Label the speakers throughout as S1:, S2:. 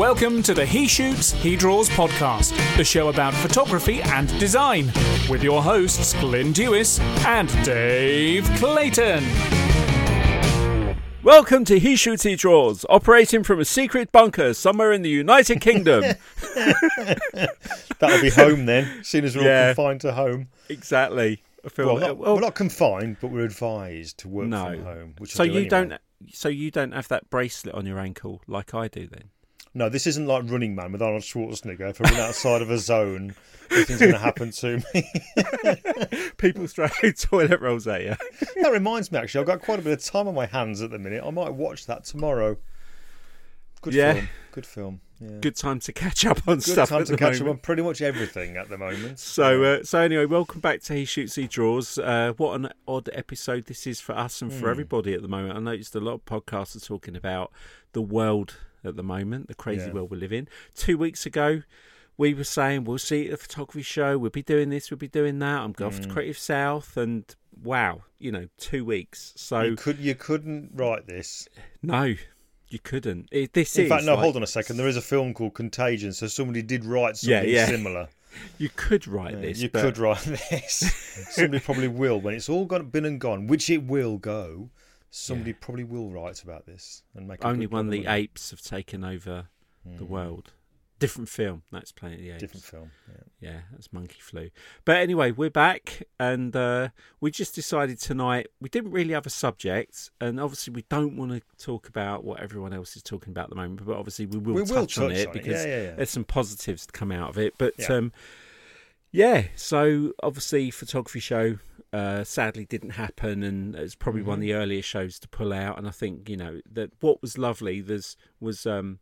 S1: Welcome to the He Shoots, He Draws podcast, the show about photography and design, with your hosts Glyn Dewis and Dave Clayton.
S2: Welcome to He Shoots, He Draws, operating from a secret bunker somewhere in the United Kingdom.
S3: That'll be home then, seeing as we're
S2: Yeah.
S3: all confined to home.
S2: exactly. I feel
S3: Well, not,
S2: well,
S3: we're not confined, but we're advised to work
S2: no.
S3: from home. Which
S2: so
S3: do
S2: you
S3: anyway.
S2: don't. So you don't have that bracelet on your ankle like I do then.
S3: No, this isn't like Running Man with Arnold Schwarzenegger. If I run outside of a zone, nothing's going to happen to me.
S2: People throw toilet rolls at you.
S3: that reminds me, actually, I've got quite a bit of time on my hands at the minute. I might watch that tomorrow. Good
S2: Yeah.
S3: film. Good film. Yeah.
S2: Good time to catch up on
S3: Good
S2: stuff.
S3: Good
S2: time
S3: to catch up on pretty much everything at the moment.
S2: So, uh, so anyway, welcome back to He Shoots, He Draws. Uh, what an odd episode this is for us and for
S3: Hmm.
S2: everybody at the moment. I noticed a lot of podcasts are talking about the world at the moment, the crazy
S3: Yeah.
S2: world we live in. Two weeks ago, we were saying we'll see the photography show, we'll be doing this, we'll be doing that. I'm going off to
S3: Hmm.
S2: Creative South, and wow, you know, two weeks. So
S3: you could you couldn't write this.
S2: no, you couldn't. It, this
S3: In
S2: is
S3: fact, no.
S2: like-
S3: hold on a second. There is a film called Contagion, so somebody did write something
S2: Yeah, yeah.
S3: similar.
S2: You could write
S3: Yeah,
S2: this.
S3: you
S2: but
S3: could write this. somebody probably will when it's all gone, been and gone, which it will go. Somebody probably will write about this and make
S2: only when the
S3: money.
S2: apes have taken over the world. Different film. That's Planet of the Apes.
S3: different film. Yeah.
S2: Yeah, that's Monkey Flu. But anyway, we're back, and uh, we just decided tonight we didn't really have a subject, and obviously we don't want to talk about what everyone else is talking about at the moment. But obviously we will
S3: We will
S2: touch, on
S3: touch
S2: it
S3: on it.
S2: because
S3: Yeah, yeah, yeah.
S2: there's some positives to come out of it. But
S3: Yeah.
S2: um, yeah, so obviously photography show uh, sadly didn't happen, and it's probably one of
S3: Mm-hmm.
S2: the earlier shows to pull out. And I think you know that what was lovely there's was um,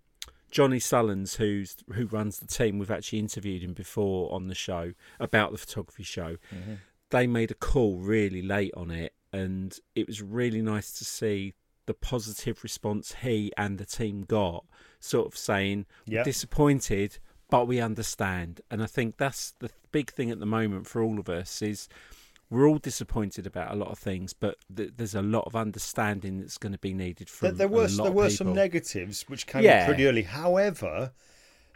S2: Johnny Sullins, who's who runs the team. We've actually interviewed him before on the show about the photography show.
S3: Mm-hmm.
S2: They made a call really late on it, and it was really nice to see the positive response he and the team got, sort of saying,
S3: Yeah.
S2: disappointed, but we understand. And I think that's the big thing at the moment for all of us is we're all disappointed about a lot of things, but th- there's a lot of understanding that's going to be needed
S3: There,
S2: from
S3: there were
S2: a lot
S3: there were some negatives which came
S2: Yeah.
S3: pretty early. However,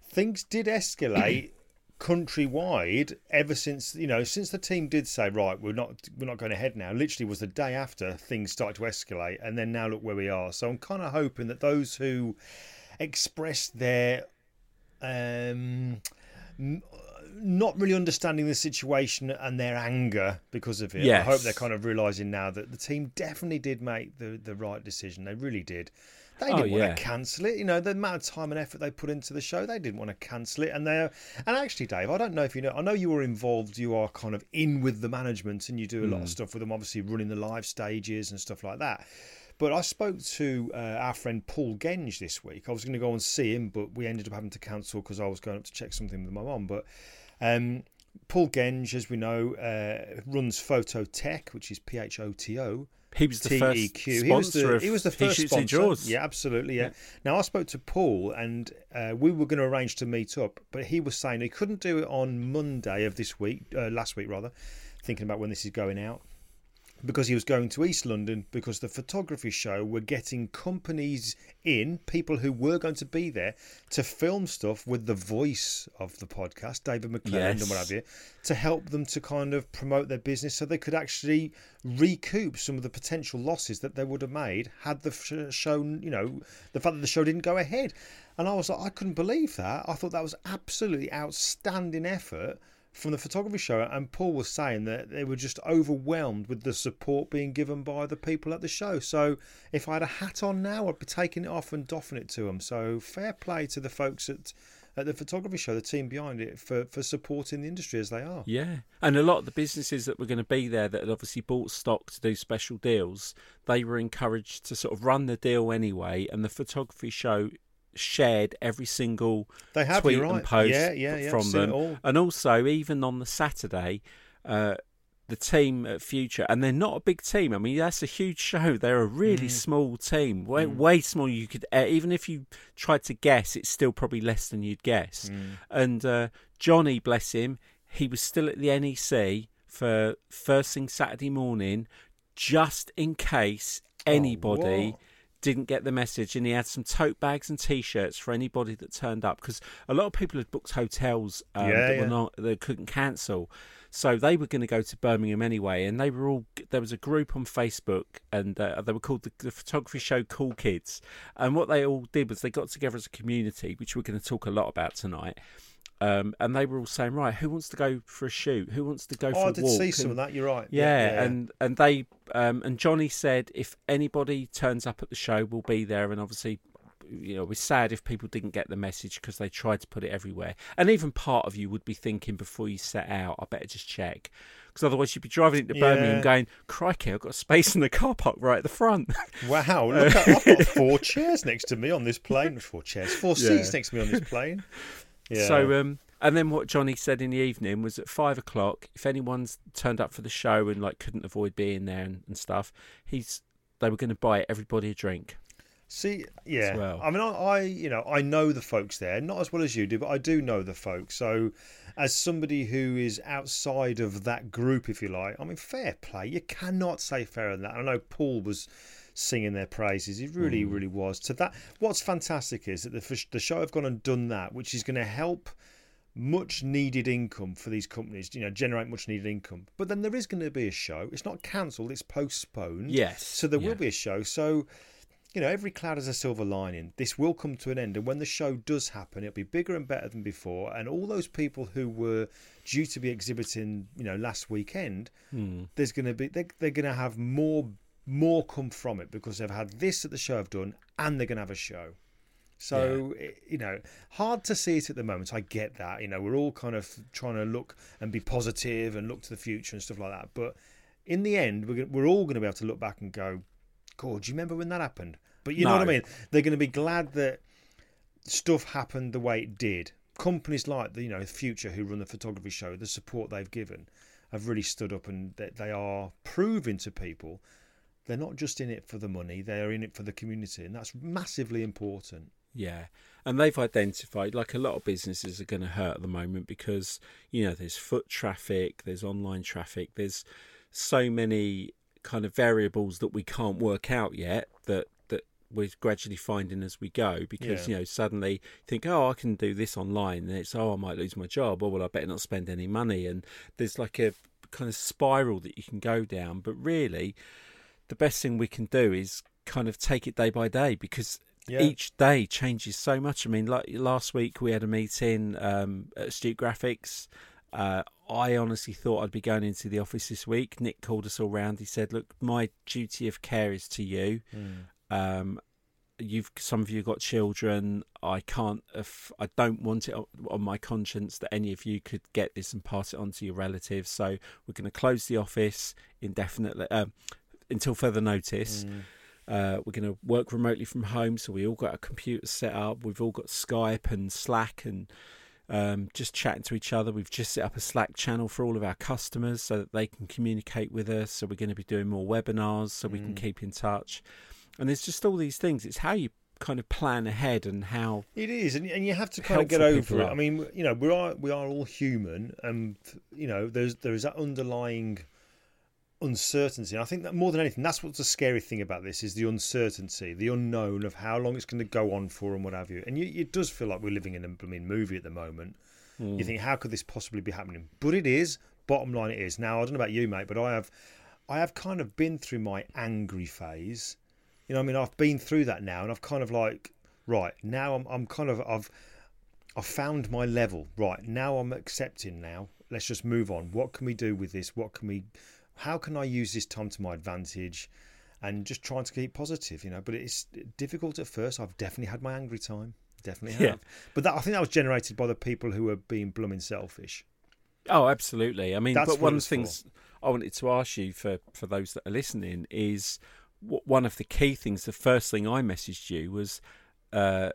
S3: things did escalate countrywide ever since you know since the team did say right we're not we're not going ahead now. Literally was the day after things started to escalate, and then now look where we are. So I'm kind of hoping that those who expressed their um not really understanding the situation and their anger because of it. I hope they're kind of realizing now that the team definitely did make the, the right decision. They really did. They
S2: Oh,
S3: didn't
S2: yeah.
S3: want to cancel it. You know, the amount of time and effort they put into the show, they didn't want to cancel it. And they and actually, Dave, I don't know if you know. I know you were involved. You are kind of in with the management, and you do a lot
S2: Hmm.
S3: of stuff with them. Obviously, running the live stages and stuff like that. But I spoke to uh, our friend Paul Genge this week. I was going to go and see him, but we ended up having to cancel because I was going up to check something with my mum. But um, Paul Genge, as we know, uh, runs Photo Tech, which is P H O T O.
S2: He was the first sponsor
S3: He was the,
S2: of
S3: he was the first
S2: He
S3: sponsor.
S2: Draws.
S3: Yeah, absolutely. Yeah. Now I spoke to Paul, and uh, we were going to arrange to meet up, but he was saying he couldn't do it on Monday of this week, uh, last week rather. Thinking about when this is going out, because he was going to East London because the photography show were getting companies in, people who were going to be there to film stuff with the voice of the podcast, David McClelland
S2: Yes.
S3: and what have you, to help them to kind of promote their business so they could actually recoup some of the potential losses that they would have made had the show, you know, the fact that the show didn't go ahead. And I was like, I couldn't believe that. I thought that was absolutely outstanding effort from the photography show, and Paul was saying that they were just overwhelmed with the support being given by the people at the show. So if I had a hat on now, I'd be taking it off and doffing it to them. So fair play to the folks at at the photography show, the team behind it, for for supporting the industry as they are.
S2: Yeah, and a lot of the businesses that were going to be there that had obviously bought stock to do special deals, they were encouraged to sort of run the deal anyway, and the photography show shared every single
S3: They have,
S2: tweet
S3: you're
S2: and post
S3: Yeah, yeah, yeah,
S2: from them, and also even on the Saturday. Uh, the team at Future, and they're not a big team. I mean, that's a huge show. They're a really
S3: Mm.
S2: small team, way way small. You could uh, even if you tried to guess, it's still probably less than you'd guess.
S3: Mm.
S2: And uh, Johnny, bless him, he was still at the NEC for first thing Saturday morning, just in case anybody
S3: what?
S2: Didn't get the message, and he had some tote bags and T-shirts for anybody that turned up because a lot of people had booked hotels um,
S3: Yeah,
S2: that
S3: yeah.
S2: were not they couldn't cancel, so they were going to go to Birmingham anyway, and they were all there was a group on Facebook, and uh, they were called the, the Photography Show Cool Kids, and what they all did was they got together as a community, which we're going to talk a lot about tonight. Um, and they were all saying, right, who wants to go for a shoot? Who wants to go
S3: Oh,
S2: for
S3: I
S2: a
S3: did
S2: walk?
S3: see some
S2: And-
S3: of that. You're right.
S2: yeah, and and they um, and Johnny said if anybody turns up at the show, we'll be there. And obviously, you know, we're sad if people didn't get the message because they tried to put it everywhere. And even part of you would be thinking before you set out, I better just check. Because otherwise, you'd be driving into Birmingham
S3: Yeah.
S2: going, "Crikey, I've got space in the car park right at the front."
S3: Wow, look, at, I've got four chairs next to me on this plane. Four chairs, four
S2: Yeah.
S3: seats next to me on this plane. Yeah.
S2: So, um, and then what Johnny said in the evening was at five o'clock, if anyone's turned up for the show and like couldn't avoid being there and, and stuff, he's they were going to buy everybody a drink.
S3: See, yeah.
S2: well.
S3: I mean, I, I, you know, I know the folks there, not as well as you do, but I do know the folks. So, as somebody who is outside of that group, if you like, I mean, fair play. You cannot say fairer than that. I know Paul was singing their praises. It really, really was. To that, what's fantastic is that the the show have gone and done that, which is going to help much needed income for these companies, you know, generate much needed income. But then there is going to be a show. It's not cancelled, it's postponed.
S2: Yes,
S3: So there
S2: yeah.
S3: will be a show. So, you know, every cloud has a silver lining. This will come to an end. And when the show does happen, it'll be bigger and better than before. And all those people who were due to be exhibiting, you know, last weekend,
S2: Hmm.
S3: there's going to be, they're, they're going to have more more come from it because they've had this that the show have done and they're going to have a show. So it- you know, hard to see it at the moment. I get that. You know, we're all kind of trying to look and be positive and look to the future and stuff like that. But in the end, we're we're all going to be able to look back and go, "God, do you remember when that happened?" But you know what I mean. They're going to be glad that stuff happened the way it did. Companies like the you know Future, who run the photography show, the support they've given, have really stood up and they, they are proving to people they're not just in it for the money; they are in it for the community, and that's massively important.
S2: Yeah. And they've identified, like a lot of businesses are going to hurt at the moment because, you know, there's foot traffic, there's online traffic, there's so many kind of variables that we can't work out yet that, that we're gradually finding as we go because,
S3: Yeah.
S2: you know, suddenly you think, oh, I can do this online. And it's, oh, I might lose my job. or well, I better not spend any money. And there's like a kind of spiral that you can go down. But really, the best thing we can do is kind of take it day by day because
S3: Yeah.
S2: each day changes so much. I mean, like last week we had a meeting um, at Astute Graphics. Uh, I honestly thought I'd be going into the office this week. Nick called us all round. He said, "Look, my duty of care is to you. Um, you've some of you got children. I can't. If, I don't want it on, on my conscience that any of you could get this and pass it on to your relatives. So we're going to close the office indefinitely um, until further notice." Uh, we're going to work remotely from home, so we all got our computers set up. We've all got Skype and Slack and um, just chatting to each other. We've just set up a Slack channel for all of our customers so that they can communicate with us. So we're going to be doing more webinars so we can keep in touch. And there's just all these things. It's how you kind of plan ahead and how
S3: It is, and, and you have to kind of get over it.
S2: are.
S3: I mean, you know, we are we are all human, and you know, there's there is that underlying uncertainty. And I think that more than anything, that's what's the scary thing about this is the uncertainty, the unknown of how long it's going to go on for, and what have you. And you, it does feel like we're living in a I mean, movie at the moment. Hmm. You think, how could this possibly be happening? But it is. Bottom line, it is. Now, I don't know about you, mate, but I have, I have kind of been through my angry phase. You know, I mean, I've been through that now, and I've kind of like, right now, I'm, I'm kind of, I've, I've found my level. Right now, I'm accepting. Now, let's just move on. What can we do with this? What can we? How can I use this time to my advantage? And just trying to keep positive, you know. But it's difficult at first. I've definitely had my angry time. Definitely have.
S2: Yeah.
S3: But that, I think that was generated by the people who were being blooming selfish.
S2: Oh, absolutely. I mean,
S3: That's
S2: but one of the things I wanted to ask you for for those that are listening is one of the key things. The first thing I messaged you was uh,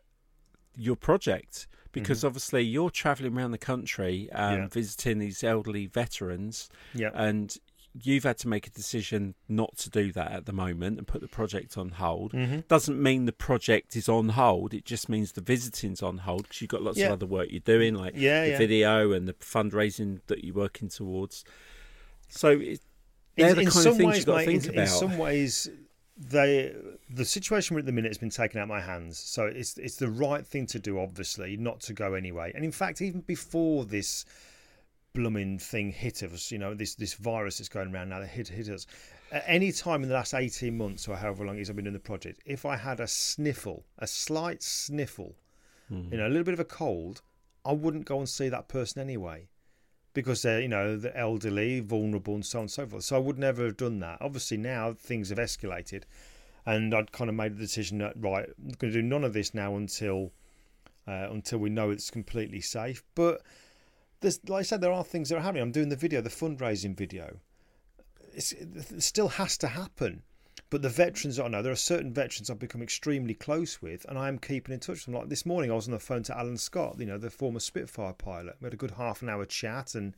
S2: your project because obviously you're travelling around the country um,
S3: Mm-hmm. Yeah.
S2: visiting these elderly veterans,
S3: Yeah.
S2: and you've had to make a decision not to do that at the moment and put the project on hold.
S3: Mm-hmm.
S2: Doesn't mean the project is on hold. It just means the visiting's on hold because you've got lots
S3: Yeah.
S2: of other work you're doing, like
S3: Yeah,
S2: the
S3: yeah.
S2: video and the fundraising that you're working towards. So it, they're
S3: in,
S2: the
S3: in
S2: kind
S3: some
S2: of things
S3: ways,
S2: you've got
S3: mate,
S2: to think
S3: in,
S2: about.
S3: in some ways, they the situation we're at the minute has been taken out of my hands. So it's it's the right thing to do, obviously, not to go anyway. And in fact, even before this blooming thing hit us, you know, this this virus that's going around now that hit hit us. At any time in the last eighteen months or however long it is I've been doing the project, if I had a sniffle, a slight sniffle, you know, a little bit of a cold, I wouldn't go and see that person anyway. Because they're, you know, the elderly, vulnerable, and so on and so forth. So I would never have done that. Obviously, now things have escalated, and I'd kind of made the decision that right, I'm going to do none of this now until uh, until we know it's completely safe. But there's, like I said, there are things that are happening. I'm doing the video, the fundraising video. It's, it still has to happen. But the veterans I know, there are certain veterans I've become extremely close with, and I am keeping in touch with them. Like this morning, I was on the phone to Alan Scott, you know, the former Spitfire pilot. We had a good half an hour chat, and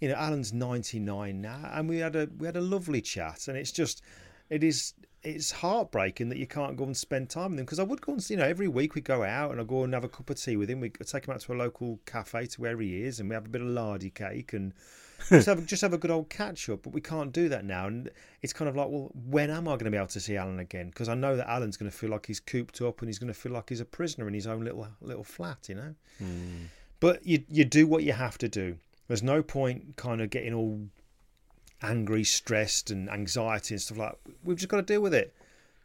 S3: you know, Alan's 99 now, and we had a we had a lovely chat, and it's just, it is it's heartbreaking that you can't go and spend time with him because I would go and you know every week we go out and I go and have a cup of tea with him. We take him out to a local cafe to where he is, and we have a bit of lardy cake and just have just have a good old catch up. But we can't do that now, and it's kind of like, well, when am I going to be able to see Alan again? Because I know that Alan's going to feel like he's cooped up and he's going to feel like he's a prisoner in his own little little flat, you know.
S2: Mm.
S3: But you you do what you have to do. There's no point kind of getting all angry, stressed, and anxiety and stuff like. that. We've just got to deal with it.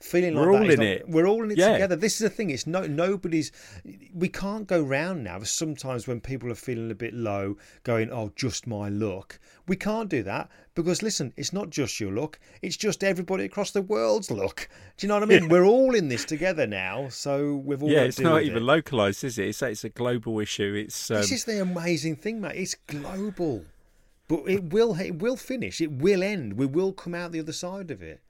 S3: Feeling
S2: We're
S3: like
S2: all in
S3: not-
S2: it.
S3: We're all in it
S2: Yeah.
S3: together. This is the thing. It's no nobody's. We can't go round now. Sometimes when people are feeling a bit low, going, "Oh, just my luck." We can't do that because listen, it's not just your luck. It's just everybody across the world's luck. Do you know what I mean? We're all in this together now, so we've all.
S2: Yeah, it's not even
S3: it.
S2: localized, is it? It's it's a global issue. It's um,
S3: This is the amazing thing, mate. It's global, but it will it will finish. It will end. We will come out the other side of it.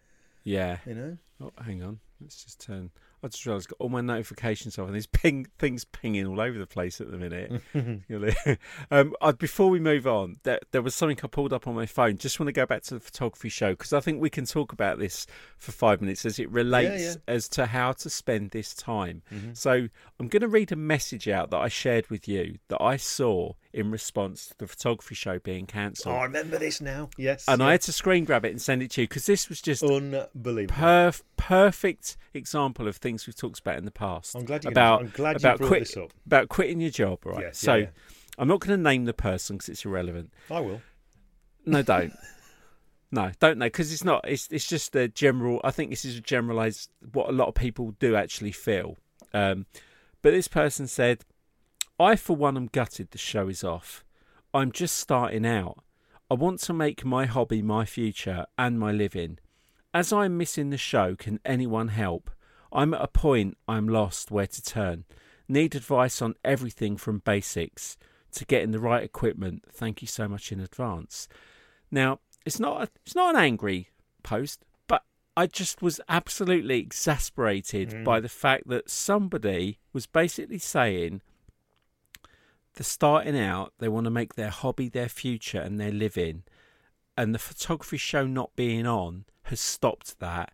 S2: yeah.
S3: You know.
S2: Oh, hang on. Let's just turn. I just realised I've got all my notifications off, and there's ping things pinging all over the place at the minute. Um, I, before we move on, there, there was something I pulled up on my phone. Just want to go back to the photography show because I think we can talk about this for five minutes as it relates
S3: yeah.
S2: as to how to spend this time.
S3: Mm-hmm.
S2: So I'm going to read a message out that I shared with you that I saw in response to the photography show being cancelled.
S3: Oh, I remember this now. Yes.
S2: and I had to screen grab it and send it to you because this was just
S3: unbelievable.
S2: perf- perfect example of things we've talked about in the past.
S3: I'm glad you-
S2: about
S3: I'm glad you
S2: about
S3: brought
S2: quit-
S3: this up.
S2: about quitting your job, right?
S3: Yes,
S2: so
S3: yeah, yeah.
S2: I'm not going to name the person because it's irrelevant.
S3: I will.
S2: No, don't. no, don't know because it's not. It's it's just the general. I think this is a generalized what a lot of people do actually feel. Um, but this person said, "I for one am gutted the show is off. I'm just starting out. I want to make my hobby my future and my living. As I'm missing the show, can anyone help? I'm at a point I'm lost where to turn. Need advice on everything from basics to getting the right equipment. Thank you so much in advance. Now, it's not a, it's not an angry post, but I just was absolutely exasperated mm. by the fact that somebody was basically saying they're starting out, they want to make their hobby their future and their living, and the photography show not being on has stopped that.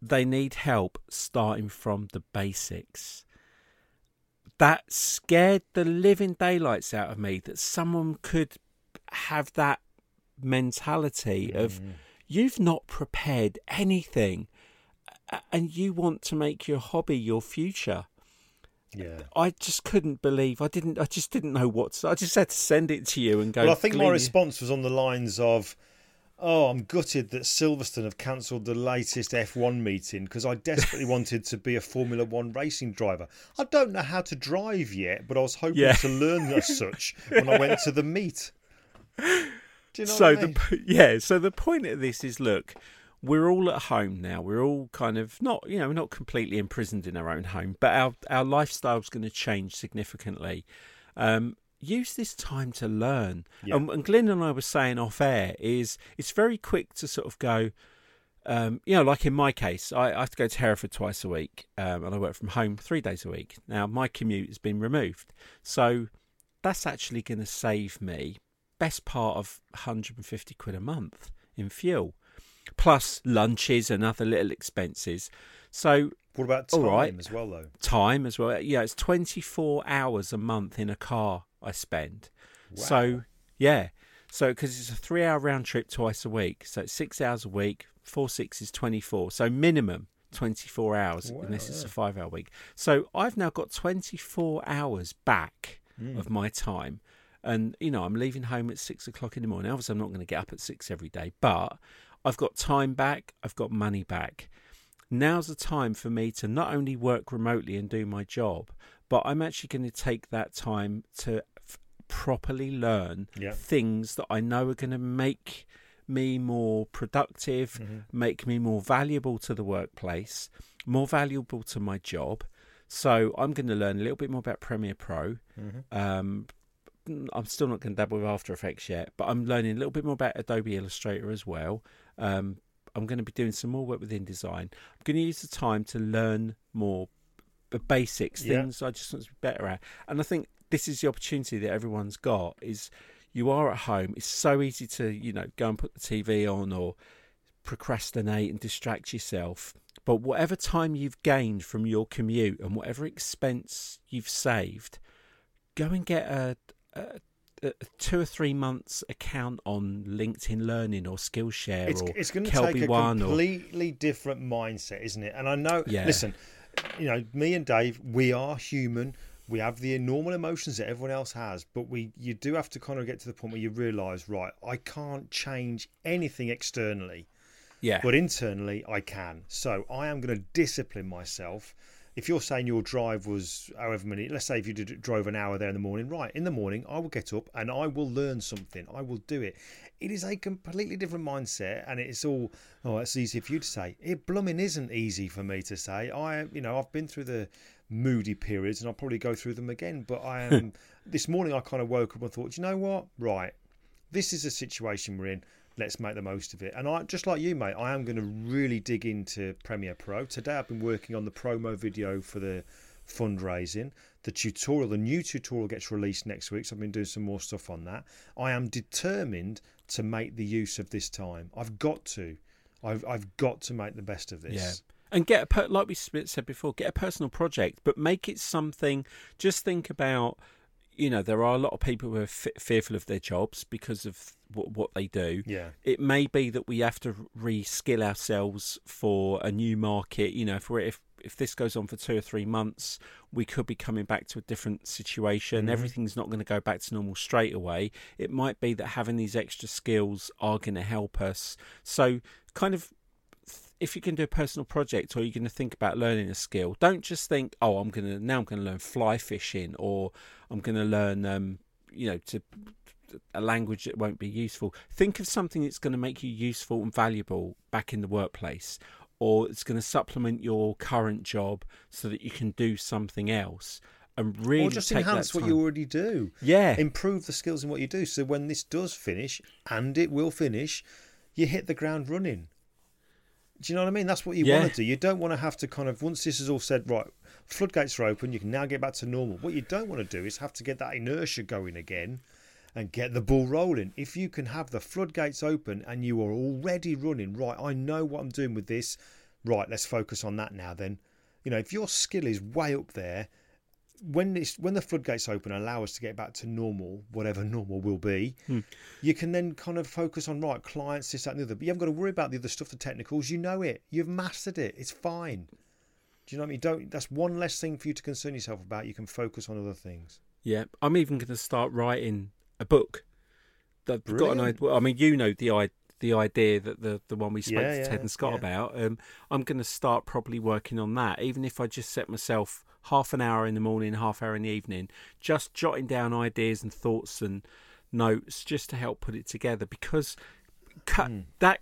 S2: They need help starting from the basics. That scared the living daylights out of me that someone could have that mentality of mm. you've not prepared anything and you want to make your hobby your future.
S3: Yeah.
S2: I just couldn't believe I didn't I just didn't know what to, I just had to send it to you and go
S3: Well, I think my response was on the lines of, "Oh, I'm gutted that Silverstone have cancelled the latest F1 meeting because I desperately wanted to be a Formula One racing driver. I don't know how to drive yet, but I was hoping
S2: Yeah.
S3: to learn as such when I went to the meet." Do you know
S2: so
S3: I
S2: the
S3: mean?
S2: p- yeah so the point of this is look we're all at home now. We're all kind of not you know we're not completely imprisoned in our own home but our our lifestyle's going to change significantly. Um use this time to learn.
S3: Yeah.
S2: and, and Glyn and I were saying off air is it's very quick to sort of go um, you know, like in my case, I, I have to go to Hereford twice a week, um, and I work from home three days a week. Now, my commute has been removed, so that's actually going to save me best part of 150 quid a month in fuel, plus lunches and other little expenses. So
S3: What about time
S2: right.
S3: as well, though?
S2: time as well. Yeah, it's 24 hours a month in a car I spend. Wow. So, yeah. So, because it's a three hour round trip twice a week. So, it's six hours a week, four six is twenty four. So minimum twenty four hours
S3: Wow,
S2: unless it's a five hour week. So I've now got twenty four hours back
S3: Mm.
S2: of my time. And you know, I'm leaving home at six o'clock in the morning. Obviously, I'm not going to get up at six every day, but I've got time back. I've got money back. Now's the time for me to not only work remotely and do my job, but I'm actually going to take that time to f- properly learn
S3: Yeah.
S2: things that I know are going to make me more productive,
S3: Mm-hmm.
S2: make me more valuable to the workplace, more valuable to my job. So I'm going to learn a little bit more about Premiere Pro.
S3: Mm-hmm.
S2: Um, I'm still not going to dabble with After Effects yet, but I'm learning a little bit more about Adobe Illustrator as well. Um, I'm going to be doing some more work with InDesign. I'm going to use the time to learn more b- basics,
S3: Yeah.
S2: things I just want to be better at. And I think this is the opportunity that everyone's got is you are at home. It's so easy to, you know, go and put the TV on or procrastinate and distract yourself. But whatever time you've gained from your commute and whatever expense you've saved, go and get a, a, a two or three months account on LinkedIn Learning or Skillshare
S3: It's,
S2: or
S3: it's going to
S2: Kelby
S3: take a
S2: One or
S3: completely different mindset, isn't it? And I know,
S2: Yeah.
S3: listen, you know, me and Dave, we are human. We have the normal emotions that everyone else has, but we you do have to kind of get to the point where you realise, right, I can't change anything externally,
S2: yeah,
S3: but internally I can. So I am going to discipline myself. If you're saying your drive was however many, let's say if you did, drove an hour there in the morning, right? In the morning, I will get up and I will learn something. I will do it. It is a completely different mindset, and it's all oh, it's easy for you to say. It blooming isn't easy for me to say. I, you know, I've been through the moody periods, and I'll probably go through them again. But I am. this morning, I kind of woke up and thought, you know what? Right, this is a situation we're in. Let's make the most of it. And I, just like you, mate, I am going to really dig into Premiere Pro. Today, I've been working on the promo video for the fundraising. The tutorial, the new tutorial gets released next week. So I've been doing some more stuff on that. I am determined to make the use of this time. I've got to. I've, I've got to make the best of this.
S2: Yeah. And get a per- like we said before, get a personal project, but make it something. Just think about, you know, there are a lot of people who are f- fearful of their jobs because of what, what they do.
S3: Yeah.
S2: It may be that we have to re-skill ourselves for a new market. You know, if we're if if this goes on for two or three months, we could be coming back to a different situation. Mm-hmm. Everything's not going to go back to normal straight away. It might be that having these extra skills are going to help us. So, kind of if you can do a personal project or you're going to think about learning a skill, don't just think, "Oh, I'm going to now I'm going to learn fly fishing or I'm going to learn, um, you know, to a language that won't be useful." Think of something that's going to make you useful and valuable back in the workplace, or it's going to supplement your current job so that you can do something else and really
S3: or just enhance what you already do.
S2: Yeah,
S3: Improve the skills in what you do. So when this does finish, and it will finish, you hit the ground running. Do you know what I mean? That's what you
S2: Yeah.
S3: want to do. You don't want to have to kind of once this is all said, right, floodgates are open, you can now get back to normal. What you don't want to do is have to get that inertia going again and get the ball rolling. If you can have the floodgates open and you are already running, right, I know what I'm doing with this. Right, let's focus on that now then. You know, if your skill is way up there, when it's when the floodgates open and allow us to get back to normal, whatever normal will be, you can then kind of focus on right clients, this, that, and the other. But you haven't got to worry about the other stuff, the technicals. You know it. You've mastered it. It's fine. Do you know what I mean? Don't. That's one less thing for you to concern yourself about. You can focus on other things.
S2: Yeah, I'm even going to start writing a book. I've got an idea. I mean, you know the i the idea that the the one we spoke
S3: Yeah,
S2: to
S3: yeah,
S2: Ted and Scott
S3: yeah.
S2: about. Um, I'm going to start probably working on that, even if I just set myself half an hour in the morning, half hour in the evening, just jotting down ideas and thoughts and notes, just to help put it together. Because cut
S3: Hmm.
S2: that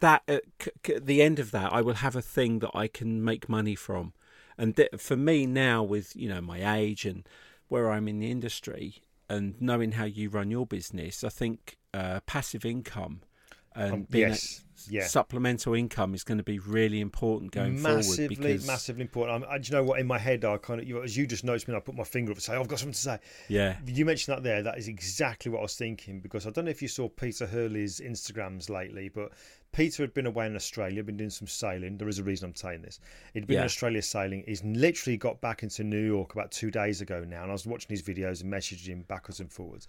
S2: that at c- c- the end of that, I will have a thing that I can make money from. And th- for me now, with you know my age and where I'm in the industry, and knowing how you run your business, I think uh, passive income and
S3: Um,
S2: being
S3: yes, yeah.
S2: supplemental income is going to be really important going forward.
S3: massively, massively important. I, I, do you know what? In my head, I kind of, you, as you just noticed me, I put my finger up and say, oh, "I've got something to say."
S2: yeah,
S3: You mentioned that there. That is exactly what I was thinking because I don't know if you saw Peter Hurley's Instagrams lately, but Peter had been away in Australia, been doing some sailing. There is a reason I'm saying this. He'd been
S2: Yeah.
S3: in Australia sailing. He's literally got back into New York about two days ago now, and I was watching his videos and messaging him backwards and forwards.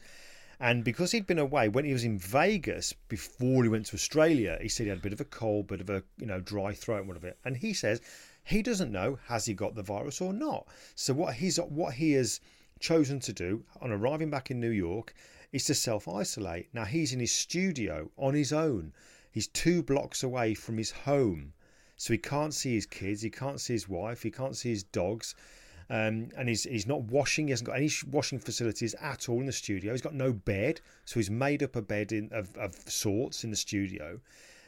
S3: And because he'd been away, when he was in Vegas before he went to Australia, he said he had a bit of a cold, bit of a you know dry throat and whatever. And he says he doesn't know has he got the virus or not. So what he's what he has chosen to do on arriving back in New York is to self isolate. Now he's in his studio on his own. He's two blocks away from his home, so he can't see his kids, he can't see his wife, he can't see his dogs. Um, and he's he's not washing. He hasn't got any washing facilities at all in the studio. He's got no bed, so he's made up a bed in, of, of sorts in the studio.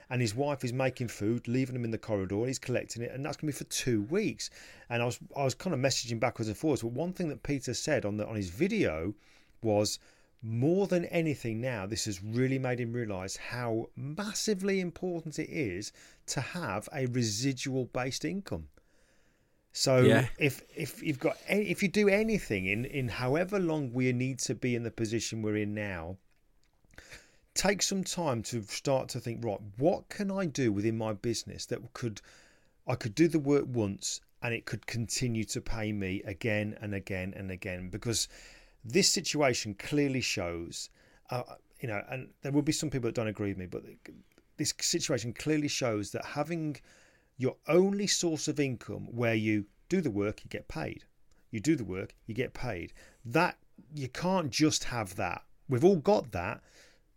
S3: And his wife is making food, leaving him in the corridor. He's collecting it, and that's going to be for two weeks. And I was I was kind of messaging backwards and forwards. But one thing that Peter said on the on his video was more than anything now this has really made him realize how massively important it is to have a residual based income so
S2: Yeah.
S3: if if you've got any, if you do anything in in however long we need to be in the position we're in now, take some time to start to think right. What can I do within my business that could I could do the work once and it could continue to pay me again and again and again because this situation clearly shows, uh, you know, and there will be some people that don't agree with me, but this situation clearly shows that having your only source of income where you do the work, you get paid. You do the work, you get paid. That you can't just have that. We've all got that,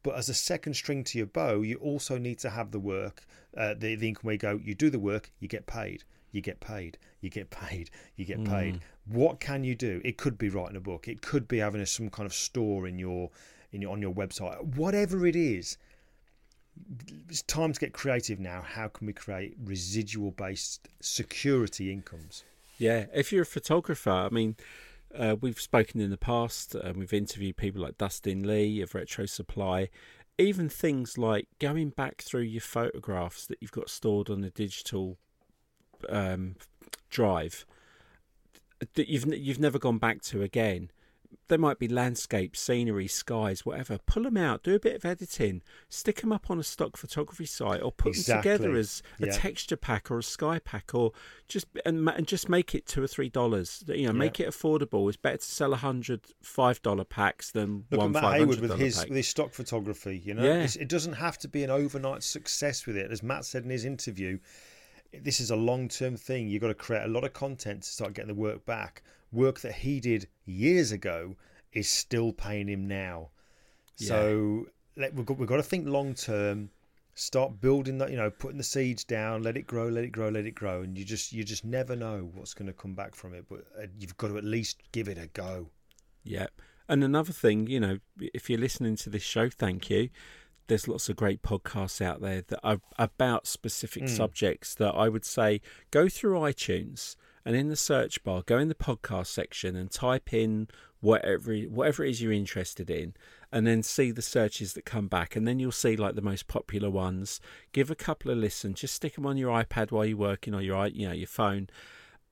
S3: but as a second string to your bow, you also need to have the work, uh, the the income where you go. You do the work, you get paid. You get paid. You get paid. You get paid. What can you do? It could be writing a book. It could be having a, some kind of store in your in your on your website. Whatever it is, it's time to get creative now. How can we create residual based security incomes?
S2: Yeah, if you're a photographer, I mean, uh, we've spoken in the past, and we've interviewed people like Dustin Lee of Retro Supply. Even things like going back through your photographs that you've got stored on a digital um, drive that you've you've never gone back to again. There might be landscapes, scenery, skies, whatever. Pull them out, do a bit of editing, stick them up on a stock photography site, or put them together as a
S3: Yeah.
S2: texture pack or a sky pack, or just and, and just make it two or three dollars. You know, make it affordable. It's better to sell a hundred five dollar packs than
S3: Look
S2: one
S3: at Matt
S2: five
S3: Hayward with his
S2: pack.
S3: with his stock photography. You know,
S2: Yeah.
S3: It doesn't have to be an overnight success with it. As Matt said in his interview, this is a long term thing. You've got to create a lot of content to start getting the work back. Work that he did years ago is still paying him now. So let, we've got we've got to think long term. Start building that, you know, putting the seeds down. Let it grow, let it grow, let it grow, and you just you just never know what's going to come back from it. But uh, you've got to at least give it a go.
S2: Yeah. And another thing, you know, if you're listening to this show, thank you. There's lots of great podcasts out there that are about specific hmm. subjects that I would say go through iTunes and in the search bar, go in the podcast section and type in whatever whatever it is you're interested in and then see the searches that come back and then you'll see like the most popular ones. Give a couple of listens just stick them on your ipad while you're working or your you know your phone.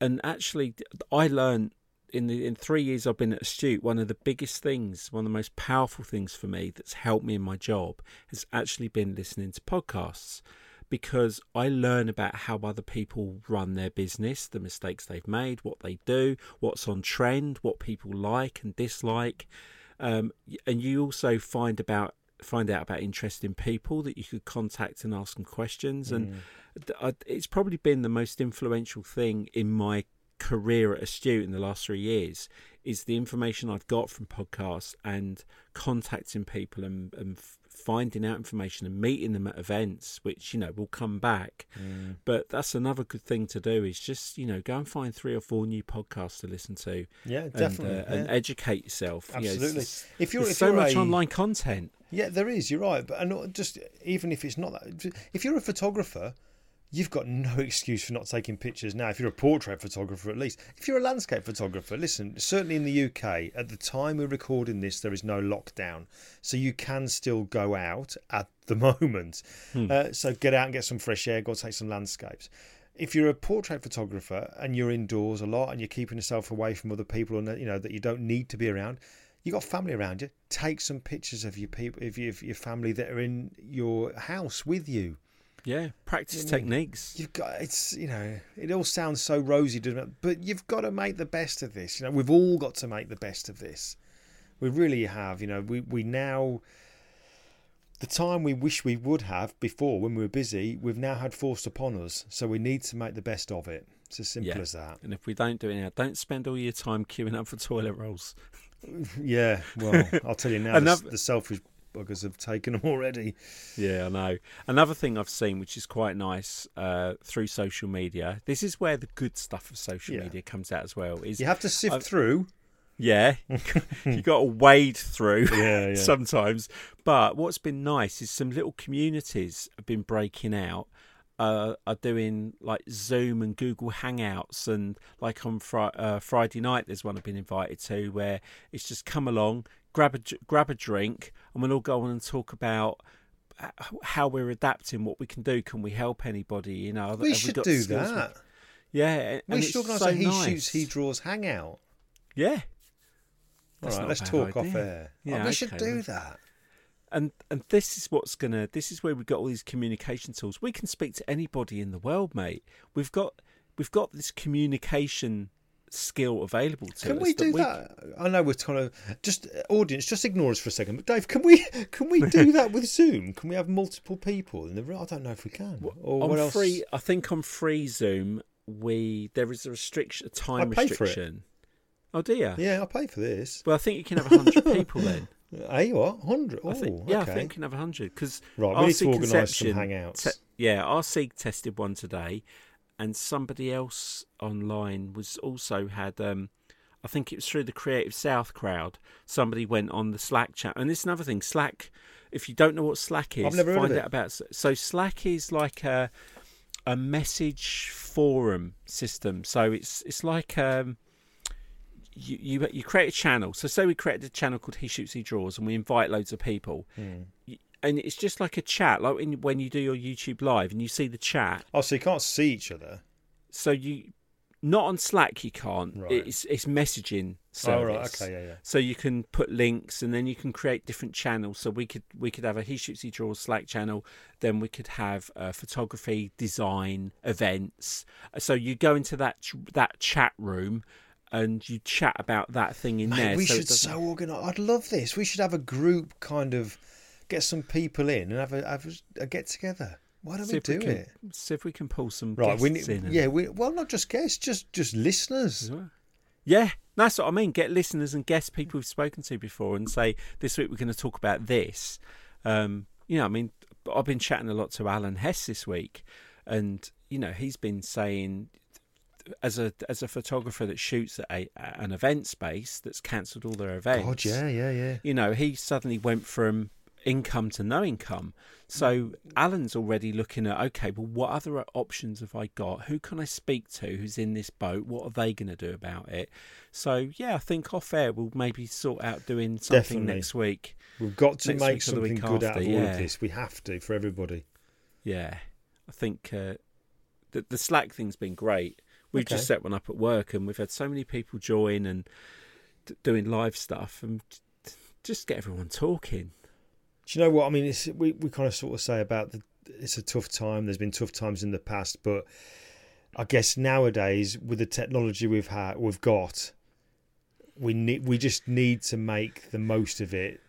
S2: And actually i learned in the in three years I've been at Astute, one of the biggest things, one of the most powerful things for me that's helped me in my job has actually been listening to podcasts because I learn about how other people run their business, the mistakes they've made, what they do, what's on trend, what people like and dislike, um, and you also find about find out about interesting people that you could contact and ask them questions. And I- it's probably been the most influential thing in my career at Astute in the last three years is the information I've got from podcasts and contacting people and, and finding out information and meeting them at events, which you know will come back. But that's another good thing to do is just you know go and find three or four new podcasts to listen to.
S3: Yeah,
S2: and,
S3: definitely,
S2: uh, and educate yourself. You know, it's-
S3: Absolutely. If you're- if
S2: so
S3: you're
S2: much
S3: a-
S2: online content.
S3: Yeah, there is. You're right, but and not just even if it's not that, if you're a photographer, you've got no excuse for not taking pictures now. If you're a portrait photographer, at least. If you're a landscape photographer, listen. Certainly in the UK, at the time we're recording this, there is no lockdown, so you can still go out at the moment. Uh, so get out and get some fresh air. Go take some landscapes. If you're a portrait photographer and you're indoors a lot and you're keeping yourself away from other people and you know that you don't need to be around, you've got family around you. Take some pictures of your people, of your, of your family that are in your house with you.
S2: Yeah, practice techniques.
S3: You've got it's you know it all sounds so rosy, doesn't it? But you've got to make the best of this. You know we've all got to make the best of this. We really have. You know, we we now the time we wish we would have before when we were busy, we've now had forced upon us. So we need to make the best of it. It's as simple
S2: Yeah.
S3: as that.
S2: And if we don't do it now, don't spend all your time queuing up for toilet rolls.
S3: Yeah. Well, I'll tell you now, the,
S2: Another-
S3: the selfish buggers have taken them already.
S2: Yeah, I know. Another thing I've seen, which is quite nice, uh, through social media. This is where the good stuff of social
S3: Yeah.
S2: media comes out as well. Is
S3: You have to sift
S2: I've-
S3: through.
S2: yeah, you got to wade through
S3: Yeah, yeah.
S2: sometimes. But what's been nice is some little communities have been breaking out. Uh, are doing like Zoom and Google Hangouts, and like on fri- uh, Friday night, there's one I've been invited to where it's just come along, grab a grab a drink, and we'll all go on and talk about how we're adapting, what we can do, can we help anybody? You know,
S3: We should
S2: got
S3: do
S2: we-
S3: that.
S2: Yeah,
S3: We should organise
S2: so
S3: a he
S2: nice.
S3: shoots, he draws hangout.
S2: Yeah,
S3: All
S2: That's
S3: right,
S2: not a
S3: let's talk off air.
S2: Yeah,
S3: Oh, we should do
S2: then.
S3: that.
S2: And and this is what's gonna this is where we've got all these communication tools we can speak to anybody in the world mate we've got we've got this communication skill available to
S3: Can
S2: us Can
S3: we do
S2: we-
S3: that? I know we're kind of just uh, audience. Just ignore us for a second. But Dave, can we can we do that with Zoom? Can we have multiple people in the room? I don't know if we can. Or
S2: on
S3: what else?
S2: free i think on free zoom we there is a restriction a time
S3: I pay for it.
S2: restriction oh dear
S3: Yeah, I'll pay for this.
S2: well i think you can have 100 people then
S3: Hey, what? Hundred? Oh,
S2: I think, yeah
S3: okay.
S2: i think you can have 100 because
S3: Right, we need to organise some hangouts.
S2: yeah RC tested one today and somebody else online was also had um I think it was through the Creative South crowd. Somebody went on the Slack chat, and this is another thing. Slack, if you don't know what Slack is,
S3: I've never heard of
S2: find
S3: it.
S2: out about. So Slack is like a a message forum system. So it's it's like um, you, you you create a channel. So say we created a channel called He Shoots He Draws, and we invite loads of people. Y- And it's just like a chat, like when, when you do your YouTube live and you see the chat.
S3: Oh, so you can't see each other.
S2: So you, not on Slack, you can't.
S3: Right.
S2: It's it's messaging service.
S3: Oh, right. Okay. Yeah. Yeah.
S2: So you can put links, and then you can create different channels. So we could we could have a He Shoots He Draws Slack channel. Then we could have uh, photography, design, events. So you go into that that chat room, and you chat about that thing in
S3: Mate,
S2: there.
S3: we
S2: so
S3: should so organise. I'd love this. We should have a group kind of get some people in and have a, have a, get together. Why don't
S2: see
S3: we do
S2: can,
S3: it?
S2: See if we can pull some
S3: Right,
S2: guests
S3: we need,
S2: in.
S3: yeah, we well not just guests, just just listeners.
S2: well. Yeah, that's what I mean. Get listeners and guests, people we've spoken to before, and say this week we're going to talk about this. Um, you know, I mean, I've been chatting a lot to Alan Hess this week, and you know, he's been saying as a as a photographer that shoots at a, an event space that's cancelled all their events.
S3: God, yeah, yeah, yeah.
S2: You know, he suddenly went from income to no income. So Alan's already looking at okay, well, what other options have I got? Who can I speak to who's in this boat? What are they going to do about it? So yeah, I think off air we'll maybe sort out doing something
S3: Definitely.
S2: next week.
S3: We've got to
S2: Next
S3: make
S2: week or the
S3: something good out
S2: after,
S3: of all of this. We have to for everybody.
S2: Yeah, I think uh, the the Slack thing's been great. We've
S3: Okay.
S2: just set one up at work, and we've had so many people join and d- doing live stuff, and t- just get everyone talking.
S3: Do you know what I mean? It's, we we kind of sort of say about the. It's a tough time. There's been tough times in the past, but I guess nowadays with the technology we've had, we've got, we need we just need to make the most of it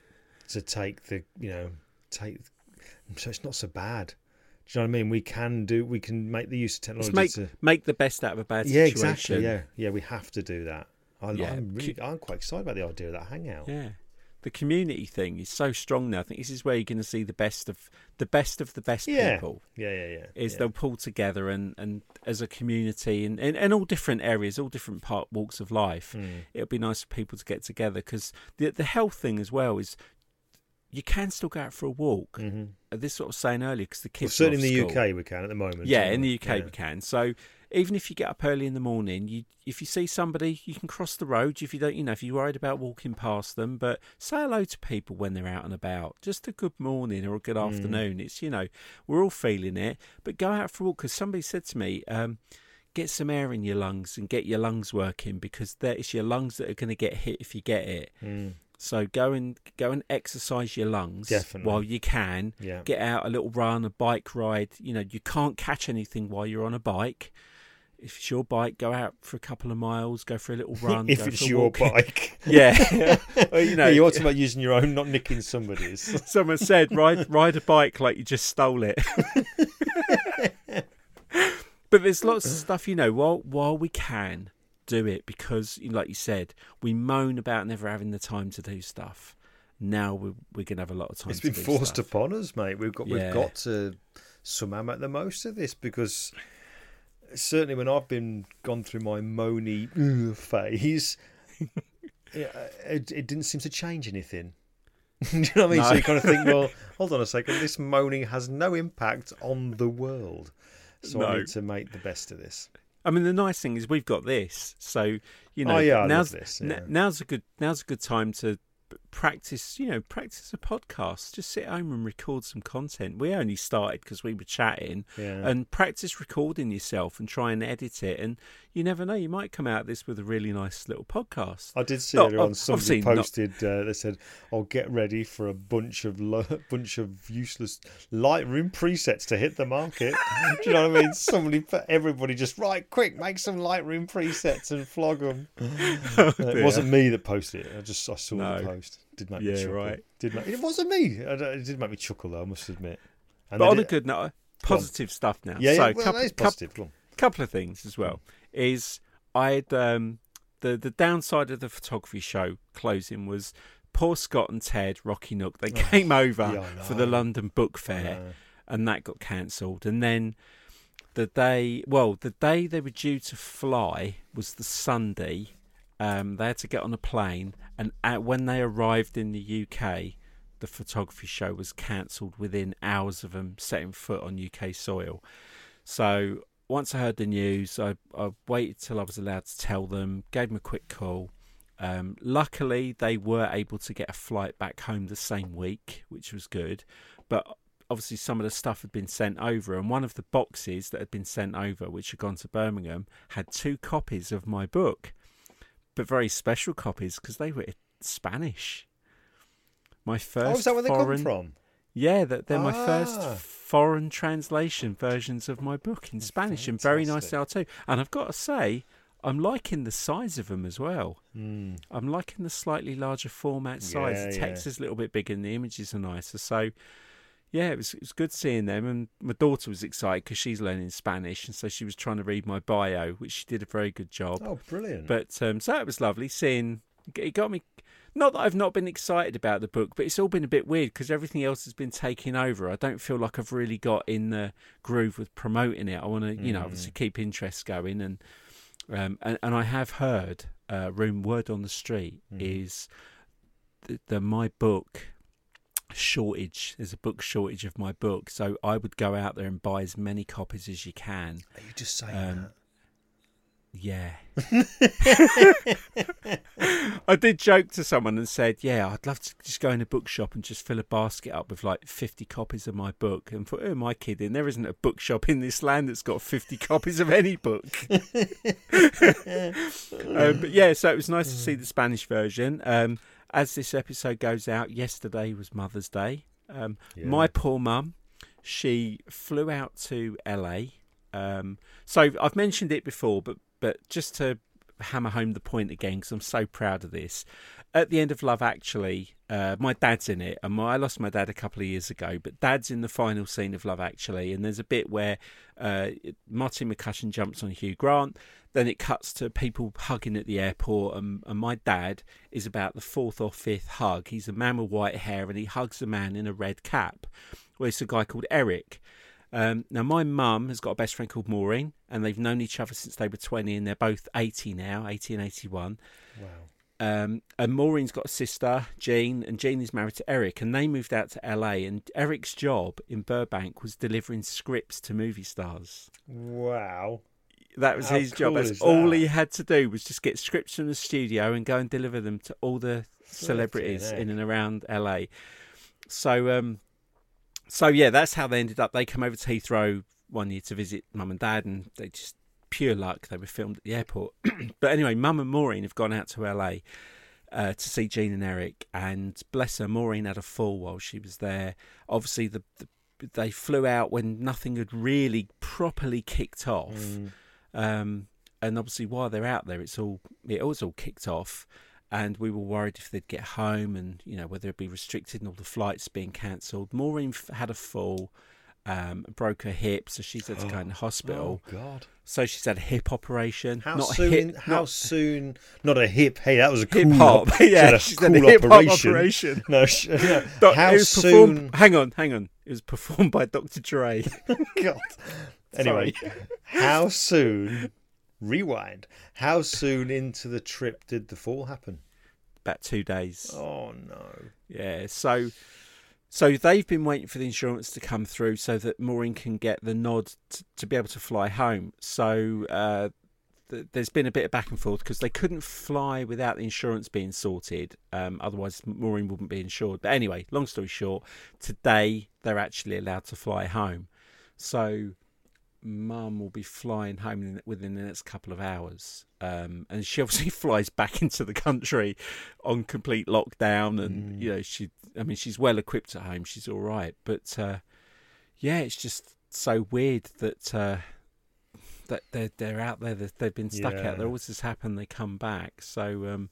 S3: to take the you know take so it's not so bad. Do you know what I mean? We can do we can make the use of technology
S2: make
S3: to
S2: make the best out of a bad
S3: yeah
S2: situation.
S3: Yeah, exactly yeah yeah we have to do that. I,
S2: Yeah.
S3: I'm really I'm quite excited about the idea of that hangout.
S2: Yeah. The community thing is so strong now. I think this is where you're going to see the best of the best of the best
S3: Yeah.
S2: people.
S3: yeah yeah yeah.
S2: Is
S3: yeah.
S2: they'll pull together and, and as a community and, and, and all different areas, all different part walks of life.
S3: Mm.
S2: It'll be nice for people to get together because the the health thing as well is you can still go out for a walk.
S3: Mhm.
S2: Uh, This is what I was saying earlier because the
S3: Well,
S2: kids. are
S3: certainly in the
S2: school.
S3: UK we can at the moment.
S2: Yeah, in the UK
S3: Yeah.
S2: we can. So even if you get up early in the morning, you if you see somebody, you can cross the road. If you don't, you know, if you're worried about walking past them, but say hello to people when they're out and about. Just a good morning or a good
S3: Mm.
S2: afternoon. It's you know we're all feeling it, but go out for a walk because somebody said to me. Um, Get some air in your lungs and get your lungs working because that it's your lungs that are going to get hit if you get it.
S3: Mm,
S2: So go and go and exercise your lungs
S3: Definitely.
S2: while you can
S3: yeah.
S2: get out a little run, a bike ride. You know, you can't catch anything while you're on a bike. if it's your bike, go out for a couple of miles, go for a little run.
S3: if it's your
S2: walk.
S3: bike.
S2: yeah. You know,
S3: you're talking about using your own, not nicking somebody's.
S2: Someone said ride ride a bike like you just stole it. but there's lots of stuff, you know, while while we can do it because like you said, we moan about never having the time to do stuff. Now we're we're gonna have a lot of time
S3: It's
S2: to
S3: been forced
S2: stuff.
S3: upon us, mate. We've got
S2: Yeah.
S3: we've got to somehow make the most of this because certainly when I've been gone through my moany phase, uh, it, it didn't seem to change anything. Do you know what I mean? So you kind of think, well, hold on a second, this moaning has no impact on the world. So I need to make the best of this.
S2: I mean, the nice thing is we've got this, so you know.
S3: Oh, yeah,
S2: now's
S3: this,
S2: n- now's a good now's a good time to practice. You know, practice a podcast. Just sit home and record some content. We only started because we were chatting,
S3: Yeah.
S2: and practice recording yourself and try and edit it. And you never know, you might come out of this with a really nice little podcast.
S3: I did see
S2: Oh, ob-
S3: on somebody
S2: obviously not-
S3: posted. Uh, they said, "I'll get ready for a bunch of lo- bunch of useless Lightroom presets to hit the market." Do you know what I mean? Somebody, everybody, just right, quick, make some Lightroom presets and flog them. it wasn't me that posted it. I just I saw the post. Did make
S2: Yeah,
S3: me chuckle.
S2: right.
S3: Did make, it wasn't me. It did make me chuckle though. I must admit. And
S2: But on a good note, positive stuff now.
S3: yeah,
S2: so
S3: yeah, well,
S2: couple, couple- couple of things as well is I'd um, the the downside of the photography show closing was poor Scott and Ted Rocky Nook they came over
S3: yeah,
S2: for the. London Book Fair and that got cancelled. And then the day well the day they were due to fly was the Sunday. Um, they had to get on a plane and at, when they arrived in the UK the photography show was cancelled within hours of them setting foot on UK soil. So once I heard the news, I, I waited till I was allowed to tell them, gave them a quick call. Um, luckily, they were able to get a flight back home the same week, which was good. But obviously, some of the stuff had been sent over, and one of the boxes that had been sent over, which had gone to Birmingham, had two copies of my book, but very special copies because they were in Spanish. My first
S3: oh, is that where they
S2: foreign,
S3: come from?
S2: yeah, that they're my first
S3: Ah.
S2: Foreign translation versions of my book in Spanish, and very nice they are too. And I've got to say, I'm liking the size of them as well.
S3: Hmm.
S2: I'm liking the slightly larger format size.
S3: Yeah,
S2: the
S3: yeah.
S2: text is a little bit bigger, and the images are nicer. So, yeah, it was it was good seeing them. And my daughter was excited because she's learning Spanish, and so she was trying to read my bio, which she did a very good job.
S3: Oh, brilliant!
S2: But um, so it was lovely seeing. It got me. Not that I've not been excited about the book, but it's all been a bit weird because everything else has been taking over. I don't feel like I've really got in the groove with promoting it. I want to, you know, obviously keep interest going, and um, and, and I have heard uh, room word on the street is the, the my book shortage. There's a book shortage of my book, so I would go out there and buy as many copies as you can.
S3: Are you just saying
S2: um,
S3: that?
S2: Yeah. I did joke to someone and said, "Yeah, I'd love to just go in a bookshop and just fill a basket up with like fifty copies of my book." And thought, "Who am I kidding? There isn't a bookshop in this land that's got fifty copies of any book." um, but yeah, so it was nice to see the Spanish version. Um, as this episode goes out, yesterday was Mother's Day. Um,
S3: Yeah.
S2: My poor mum, she flew out to LA. Um, so I've mentioned it before, but but just to hammer home the point again, because I'm so proud of this. At the end of Love Actually, uh, my dad's in it, and my, I lost my dad a couple of years ago. But dad's in the final scene of Love Actually, and there's a bit where uh, Martine McCutcheon jumps on Hugh Grant. Then it cuts to people hugging at the airport, and, and my dad is about the fourth or fifth hug. He's a man with white hair, and he hugs a man in a red cap. Well, it's a guy called Eric. Um, now, my mum has got a best friend called Maureen, and they've known each other since they were 20, and they're both 80 now, 80 and 81.
S3: Wow.
S2: Um, and Maureen's got a sister, Jean, and Jean is married to Eric, and they moved out to LA. And Eric's job in Burbank was delivering scripts to movie stars.
S3: Wow.
S2: That was
S3: How
S2: his job.
S3: cool
S2: That's
S3: is
S2: all
S3: that?
S2: he had to do was just get scripts from the studio and go and deliver them to all the celebrities in and around LA. So, um, so yeah, that's how they ended up. They come over to Heathrow one year to visit mum and dad, and they just pure luck. They were filmed at the airport. but anyway, mum and Maureen have gone out to LA uh, to see Jean and Eric, and bless her, Maureen had a fall while she was there. Obviously, the, the they flew out when nothing had really properly kicked off.
S3: Mm.
S2: Um, and obviously, while they're out there, it's all it was all kicked off, and we were worried if they'd get home and you know whether it'd be restricted and all the flights being cancelled. Maureen f- had a fall, um, broke her hip, so she's had to go in the hospital.
S3: Oh God!
S2: So she's had a hip operation.
S3: How
S2: not a
S3: soon?
S2: hip,
S3: how
S2: not
S3: soon? Not a hip. Hey, that was a
S2: hip
S3: cool
S2: hop.
S3: op- she
S2: yeah,
S3: had a
S2: she's
S3: cool
S2: had a hip
S3: operation.
S2: operation.
S3: No, sh- no.
S2: Doc-
S3: how
S2: it
S3: soon?
S2: performed. Hang on, hang on. It was performed by Dr. Dre.
S3: God. Anyway, how soon? Rewind. How soon into the trip did the fall happen?
S2: About two days.
S3: Oh no!
S2: Yeah, so so they've been waiting for the insurance to come through so that Maureen can get the nod t- to be able to fly home. So uh, th- there's been a bit of back and forth because they couldn't fly without the insurance being sorted. Um, otherwise, Maureen wouldn't be insured. But anyway, long story short, today they're actually allowed to fly home. So Mum will be flying home within the next couple of hours, um, and she obviously flies back into the country on complete lockdown. And you know, she, I mean, she's well equipped at home. She's all right, but uh, yeah, it's just so weird that uh, that they're they're out there. They've been stuck
S3: Yeah.
S2: out there. Always has happened. They come back. So um,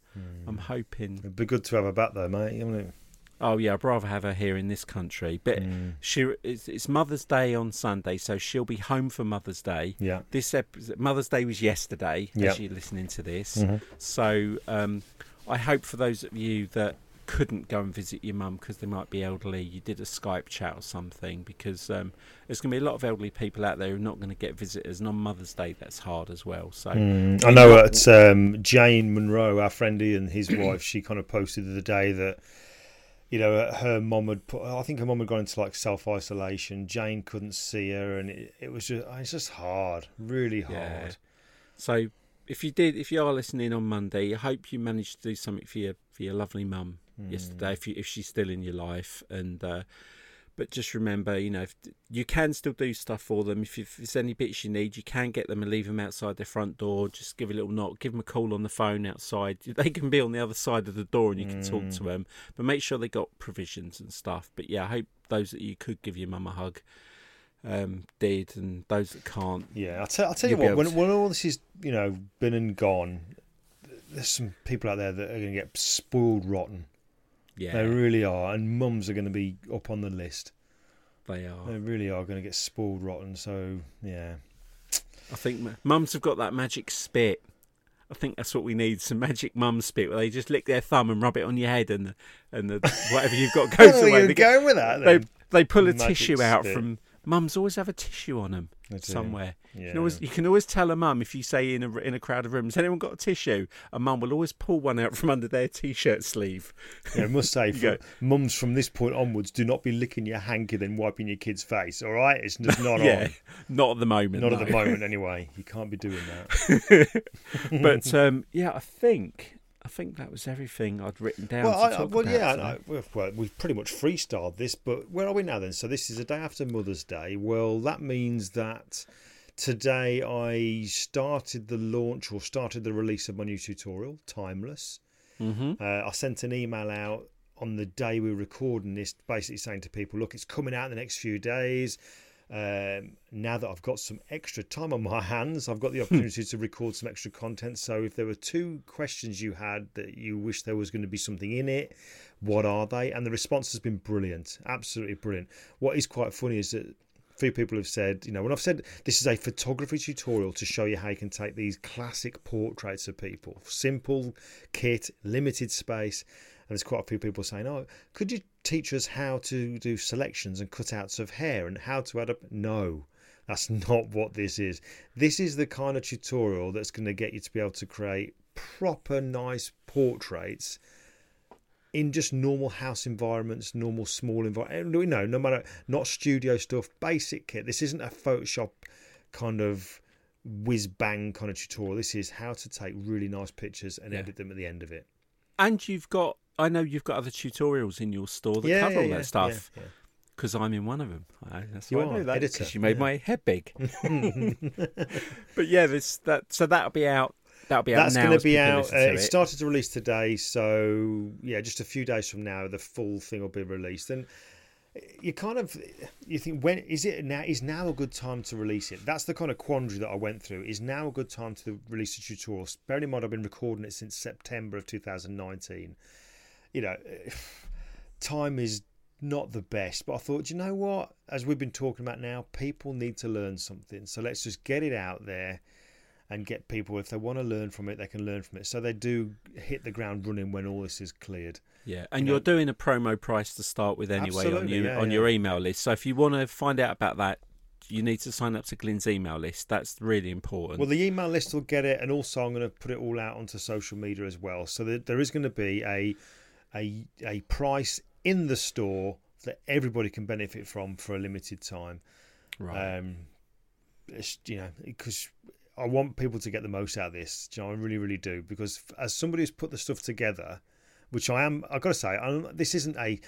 S2: I'm hoping.
S3: It'd be good to have her back though, mate. wouldn't it?
S2: Oh yeah, I'd rather have her here in this country. But
S3: Mm.
S2: she, it's, it's Mother's Day on Sunday, so she'll be home for Mother's Day.
S3: Yeah.
S2: This episode, Mother's Day was yesterday,
S3: Yeah.
S2: as you're listening to this.
S3: Mhm.
S2: So um, I hope for those of you that couldn't go and visit your mum because they might be elderly, you did a Skype chat or something because um, there's going to be a lot of elderly people out there who are not going to get visitors. And on Mother's Day, that's hard as well. So
S3: Mm, I know at um, Jane Monroe, our friend Ian, his wife, she kind of posted the day that you know uh, her mom had put. I think her mom had gone into like self isolation. Jane couldn't see her, and it, it was just uh, it's just hard, really hard.
S2: Yeah. So if you did, if you are listening on Monday, I hope you managed to do something for your for your lovely mum hmm. yesterday, if you, if she's still in your life. And uh, but just remember, you know, if, you can still do stuff for them. If, if there's any bits you need, you can get them and leave them outside their front door. Just give a little knock, give them a call on the phone outside. They can be on the other side of the door and you can talk to them. But make sure they got provisions and stuff. But yeah, I hope those that you could give your mum a hug um, did, and those that can't,
S3: Yeah, I'll, tell I'll tell you what. When, when all this is you know been and gone, there's some people out there that are going to get spoiled rotten.
S2: Yeah,
S3: They really are, and mums are going to be up on the list.
S2: they are.
S3: They really are going to get spoiled rotten. So yeah,
S2: I think mums have got that magic spit. I think that's what we need some magic mum spit where they just lick their thumb and rub it on your head and and the, whatever you've got goes
S3: don't where
S2: away.
S3: you're
S2: They, get-
S3: going with that.
S2: they, they pull a
S3: Magic
S2: tissue out
S3: spit.
S2: from. Mums always have a tissue on them somewhere. You,
S3: Yeah.
S2: can always, you can always tell a mum if you say in a in a crowd of rooms, anyone got a tissue? A mum will always pull one out from under their t-shirt sleeve.
S3: Yeah, I must say, for mums from this point onwards, do not be licking your hanky then wiping your kid's face. All right, it's just not
S2: yeah,
S3: on.
S2: not at the moment.
S3: Not
S2: no.
S3: at the moment, anyway. You can't be doing that.
S2: but um, yeah, I think I think that was everything I'd written down.
S3: well,
S2: to
S3: I, I- well, yeah, I
S2: today.
S3: know. Well, well, we've pretty much freestyled this, but where are we now then? So this is a day after Mother's Day. Well, that means that today I started the launch or started the release of my new tutorial, Timeless.
S2: Mm-hmm.
S3: Uh, I sent an email out on the day we were recording this, basically saying to people, look, it's coming out in the next few days. Um, now that I've got some extra time on my hands, I've got the opportunity to record some extra content. So if there were two questions you had that you wish there was going to be something in it, what are they? And the response has been brilliant, absolutely brilliant. What is quite funny is that a few people have said, you know, when I've said this is a photography tutorial to show you how you can take these classic portraits of people, simple kit, limited space, there's quite a few people saying, "Oh, could you teach us how to do selections and cutouts of hair and how to add up?" No, that's not what this is. This is the kind of tutorial that's going to get you to be able to create proper nice portraits in just normal house environments, normal small environment. You know, no matter not studio stuff, basic kit. This isn't a Photoshop kind of whiz bang kind of tutorial. This is how to take really nice pictures and
S2: Yeah.
S3: edit them at the end of it.
S2: And you've got, I know you've got other tutorials in your store that cover all that stuff.
S3: yeah,
S2: Because I'm in one of them. I, that's
S3: You
S2: why I know that because you made
S3: yeah.
S2: my head big. But yeah, this that so that'll be out. That'll be out
S3: That's going to be out. Uh, it
S2: it.
S3: started to release today, so yeah, just a few days from now, the full thing will be released. And you kind of you think when is it now is now a good time to release it that's the kind of quandary that i went through is now a good time to release a tutorial bearing in mind i've been recording it since september of 2019 you know time is not the best but i thought you know what? As we've been talking about now people need to learn something. So let's just get it out there and get people if they want to learn from it they can learn from it. So they do hit the ground running when all this is cleared.
S2: Yeah and
S3: You
S2: are doing a promo price to start with anyway on your
S3: yeah,
S2: on
S3: yeah.
S2: your email list. So if you want to find out about that you need to sign up to Glyn's email list. That's really important.
S3: Well, the email list will get it, and also I'm going to put it all out onto social media as well. So there is going to be a a a price in the store that everybody can benefit from for a limited time.
S2: right
S3: Um, it's, you know, because I want people to get the most out of this. You know, I really, really do. Because as somebody who's put the stuff together, which I am, I've got to say, I'm, this isn't a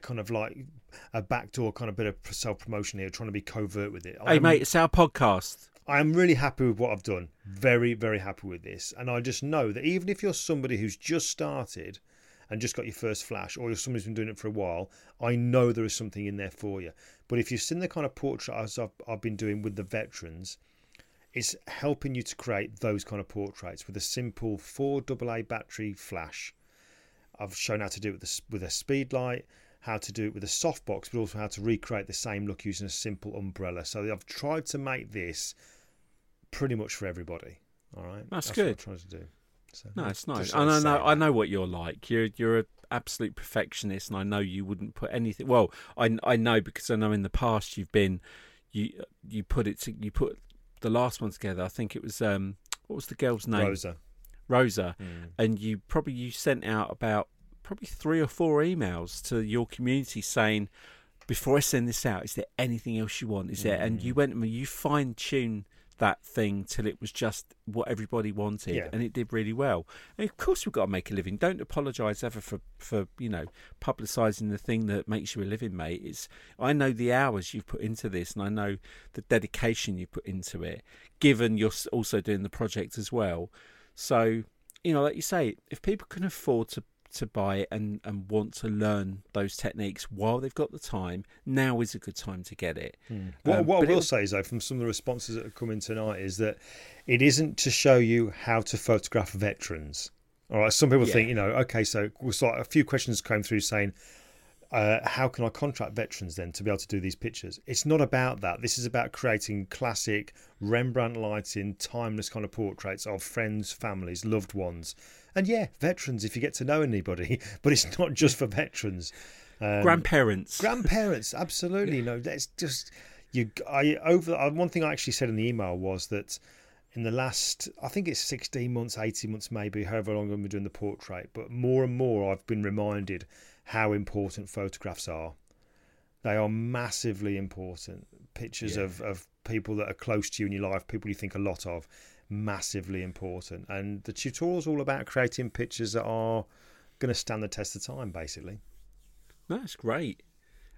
S3: kind of like a backdoor kind of bit of self promotion here, trying to be covert with it.
S2: hey
S3: I'm-
S2: mate it's our podcast
S3: I am really happy with what I've done. Very, very happy with this. And I just know that even if you're somebody who's just started and just got your first flash, or you're somebody who's been doing it for a while, I know there is something in there for you. But if you've seen the kind of portrait as I've, I've been doing with the veterans, it's helping you to create those kind of portraits with a simple 4 AA battery flash. I've shown how to do it with a, with a speed light, how to do it with a softbox, but also how to recreate the same look using a simple umbrella. So I've tried to make this pretty much for everybody. All right,
S2: That's
S3: what
S2: good.
S3: I'm trying to do. So,
S2: No, it's nice. And I know, I know what you're like. You're you're an absolute perfectionist, and I know you wouldn't put anything. Well, I I know because I know in the past you've been you you put it to, you put the last one together. I think it was um what was the girl's name
S3: Rosa.
S2: Rosa,
S3: Mm.
S2: and you probably you sent out about probably three or four emails to your community saying. Before I send this out, is there anything else you want? Is there? And
S3: Mm.
S2: you went and you fine tuned that thing till it was just what everybody wanted,
S3: Yeah.
S2: and it did really well. And of course, we've got to make a living. Don't apologise ever for for you know publicising the thing that makes you a living, mate. It's I know the hours you've put into this, and I know the dedication you put into it. Given you're also doing the project as well, so you know, like you say, if people can afford to to buy and and want to learn those techniques while they've got the time, now is a good time to get it.
S3: What,
S2: Um,
S3: what
S2: but
S3: I will
S2: was-
S3: say though, from some of the responses that have come in tonight, is that it isn't to show you how to photograph veterans. All right, some people
S2: Yeah.
S3: think, you know, okay, so we saw a few questions came through saying, uh, how can I contract veterans then to be able to do these pictures? It's not about that. This is about creating classic Rembrandt lighting, timeless kind of portraits of friends, families, loved ones. And yeah, veterans, if you get to know anybody, but it's not just for veterans. Um,
S2: Grandparents,
S3: grandparents absolutely no that's just you i over uh, one thing i actually said in the email was that in the last i think it's 16 months 18 months maybe however long i've been doing the portrait but more and more i've been reminded how important photographs are they are massively important pictures
S2: Yeah.
S3: of, of people that are close to you in your life people you think a lot of massively important and the tutorial is all about creating pictures that are going to stand the test of time basically
S2: That's great.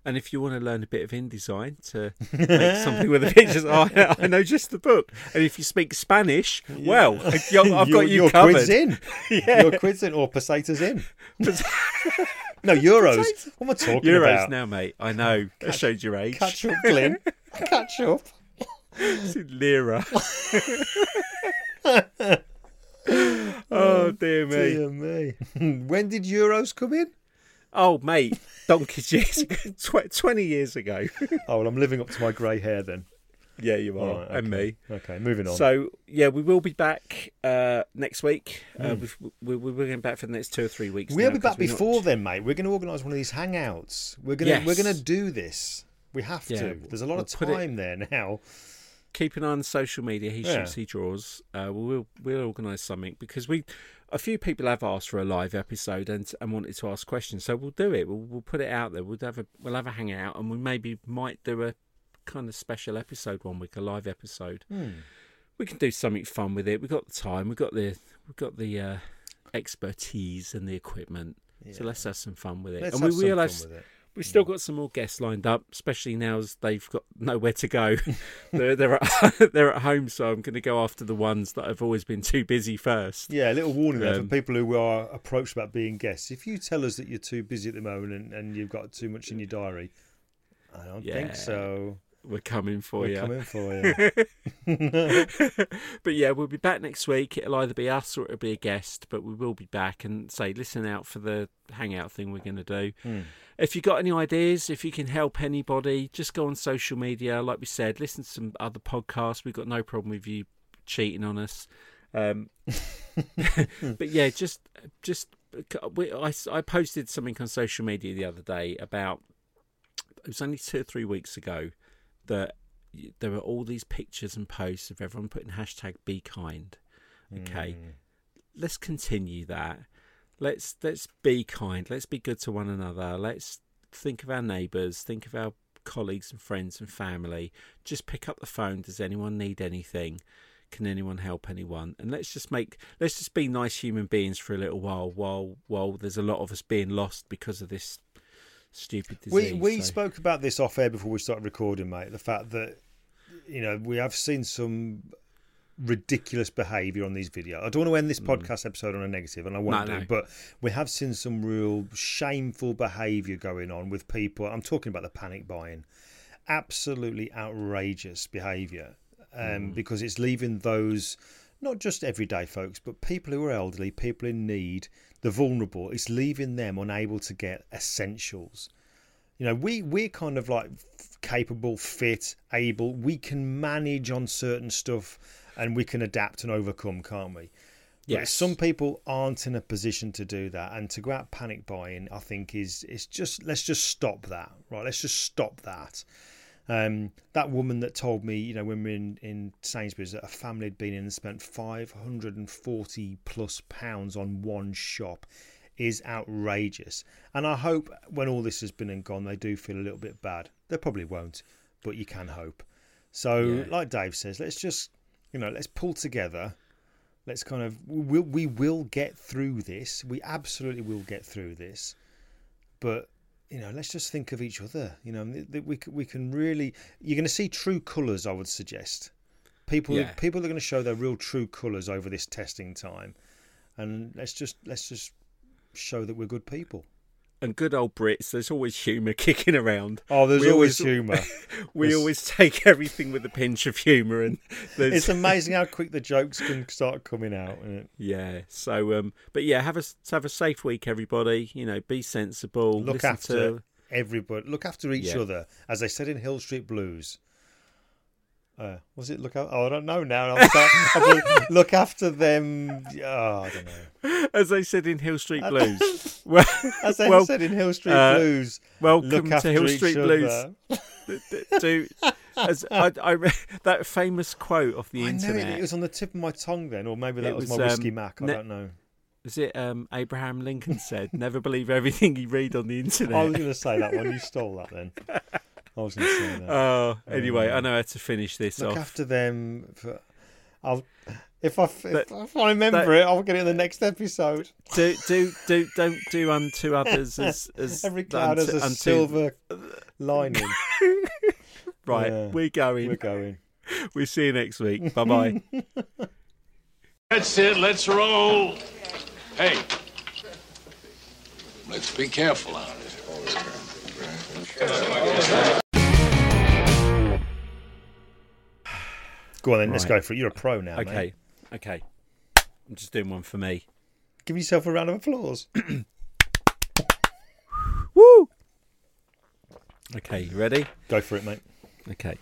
S2: And if you want to learn a bit of InDesign to make something with the pictures, I, I know just the book. And if you speak Spanish, well, I've
S3: Your-
S2: got you
S3: your
S2: covered.
S3: Quid's in.
S2: Yeah.
S3: Your quid's in, or pesetas in. no, euros. What am I talking
S2: Euros
S3: about?
S2: now, mate. I know. That showed your age.
S3: Catch up, Glyn. Catch up.
S2: It's in lira. oh dear me.
S3: Dear me. when did euros come in?
S2: Oh mate, donkey's years. Tw- Twenty years ago.
S3: Oh, well, I'm living up to my grey hair then.
S2: yeah, you are,
S3: right,
S2: and me.
S3: Okay, moving on.
S2: So yeah, we will be back uh, next week. Uh,
S3: Hmm.
S2: we've, we, we're going back for the next two or three weeks.
S3: we'll
S2: now,
S3: be back
S2: we're not-
S3: before then, mate. We're going to organise one of these hangouts. We're going to
S2: Yes.
S3: we're going to do this. We have
S2: Yeah,
S3: to. There's a lot of
S2: we'll it-
S3: time there now.
S2: Keep an eye on social media. He
S3: Yeah.
S2: shoots, he draws. Uh, we'll we'll organise something because we, a few people have asked for a live episode and and wanted to ask questions. So we'll do it. We'll we'll put it out there. We'll have a we'll have a hangout and we maybe might do a kind of special episode one week, a live episode.
S3: Hmm.
S2: We can do something fun with it. We've got the time. We've got the we've got the uh, expertise and the equipment. So let's have some fun with it.
S3: Let's
S2: and
S3: have
S2: we
S3: some
S2: realise
S3: fun with it.
S2: We've still got some more guests lined up, especially now as they've got nowhere to go. they're they're at, they're at home, so I'm going to go after the ones that have always been too busy first.
S3: Yeah, a little warning there
S2: Um,
S3: for people who are approached about being guests. If you tell us that you're too busy at the moment and, and you've got too much in your diary, I don't
S2: Yeah.
S3: think so.
S2: We're coming for
S3: We're
S2: you.
S3: coming for you.
S2: but yeah, we'll be back next week. It'll either be us or it'll be a guest, but we will be back and say, listen out for the hangout thing we're going to do.
S3: Hmm.
S2: If you've got any ideas, if you can help anybody, just go on social media. Like we said, listen to some other podcasts. We've got no problem with you cheating on us. Um, but yeah, just just we, I, I posted something on social media the other day about it was only two or three weeks ago that there were all these pictures and posts of everyone putting hashtag be kind. Okay,
S3: Mm.
S2: let's continue that. Let's let's be kind. Let's be good to one another. Let's think of our neighbours. Think of our colleagues and friends and family. Just pick up the phone. Does anyone need anything? Can anyone help anyone? And let's just make let's just be nice human beings for a little while. While while there's a lot of us being lost because of this stupid disease.
S3: We we
S2: so-
S3: spoke about this off air before we started recording, mate. The fact that you know we have seen some ridiculous behaviour on these videos. I don't want to end this podcast episode on a negative, and I won't.
S2: No,
S3: do.
S2: no.
S3: But we have seen some real shameful behaviour going on with people. I'm talking about the panic buying, absolutely outrageous behaviour, um,
S2: Mm.
S3: because it's leaving those not just everyday folks, but people who are elderly, people in need, the vulnerable. It's leaving them unable to get essentials. You know we we're kind of like capable fit able. We can manage on certain stuff and we can adapt and overcome can't we? But
S2: Yes.
S3: some people aren't in a position to do that and to go out panic buying i think is it's just let's just stop that right? Let's just stop that um, that woman that told me, you know, when we were in, in Sainsbury's, that a family had been in and spent 540 plus pounds on one shop is outrageous. And I hope when all this has been and gone, they do feel a little bit bad. They probably won't, but you can hope. So,
S2: Yeah.
S3: like Dave says, let's just, you know, let's pull together. Let's kind of, we'll, we will get through this. We absolutely will get through this. But you know, let's just think of each other. You know, that we we can really. You're going to see true colours. I would suggest. People
S2: Yeah.
S3: people are going to show their real true colours over this testing time, and let's just let's just show that we're good people.
S2: And good old Brits. There's always humour kicking around.
S3: Oh, there's
S2: We
S3: always
S2: always-
S3: humour.
S2: We always take everything with a pinch of humour, and there's
S3: it's amazing how quick the jokes can start coming out. isn't it?
S2: yeah. So um, but yeah, have a have a safe week, everybody. You know, be sensible.
S3: Look after
S2: to
S3: everybody. Look after each
S2: Yeah.
S3: other, as they said in Hill Street Blues. Uh, was it look out? Oh, I don't know now. I'm sorry. I thought, look after them. Oh, I don't know.
S2: as they said in Hill Street Blues. well,
S3: As they
S2: well,
S3: said in Hill Street
S2: uh,
S3: Blues,
S2: welcome to Hill Street. Blues. Do as I, I re- that famous quote off the
S3: I
S2: internet.
S3: it, it was on the tip of my tongue then, or maybe that was,
S2: was,
S3: my
S2: um,
S3: whiskey mac. I
S2: ne-
S3: don't know.
S2: Was it um, Abraham Lincoln said, "Never believe everything you read on the internet."
S3: I was going to say that one. You stole that then. I was going to say that.
S2: Oh, anyway, I know how to finish this
S3: Look
S2: off.
S3: after them. For, I'll if I if,
S2: That-
S3: if I remember
S2: that-
S3: it, I'll get it in the next episode.
S2: do do do don't do unto others as as
S3: Every cloud has
S2: unto-
S3: a
S2: unto-
S3: silver lining.
S2: Right,
S3: Yeah,
S2: we're going.
S3: We're going.
S2: We'll see you next week. Bye bye.
S4: That's it. Let's roll. Hey,
S5: Let's be careful out
S3: Go on then. Let's go for it. You're a pro now. mate.
S2: okay, okay. I'm just doing one for me.
S3: Give yourself a round of applause.
S2: Woo. Okay, you ready?
S3: go for it, mate.
S2: Okay.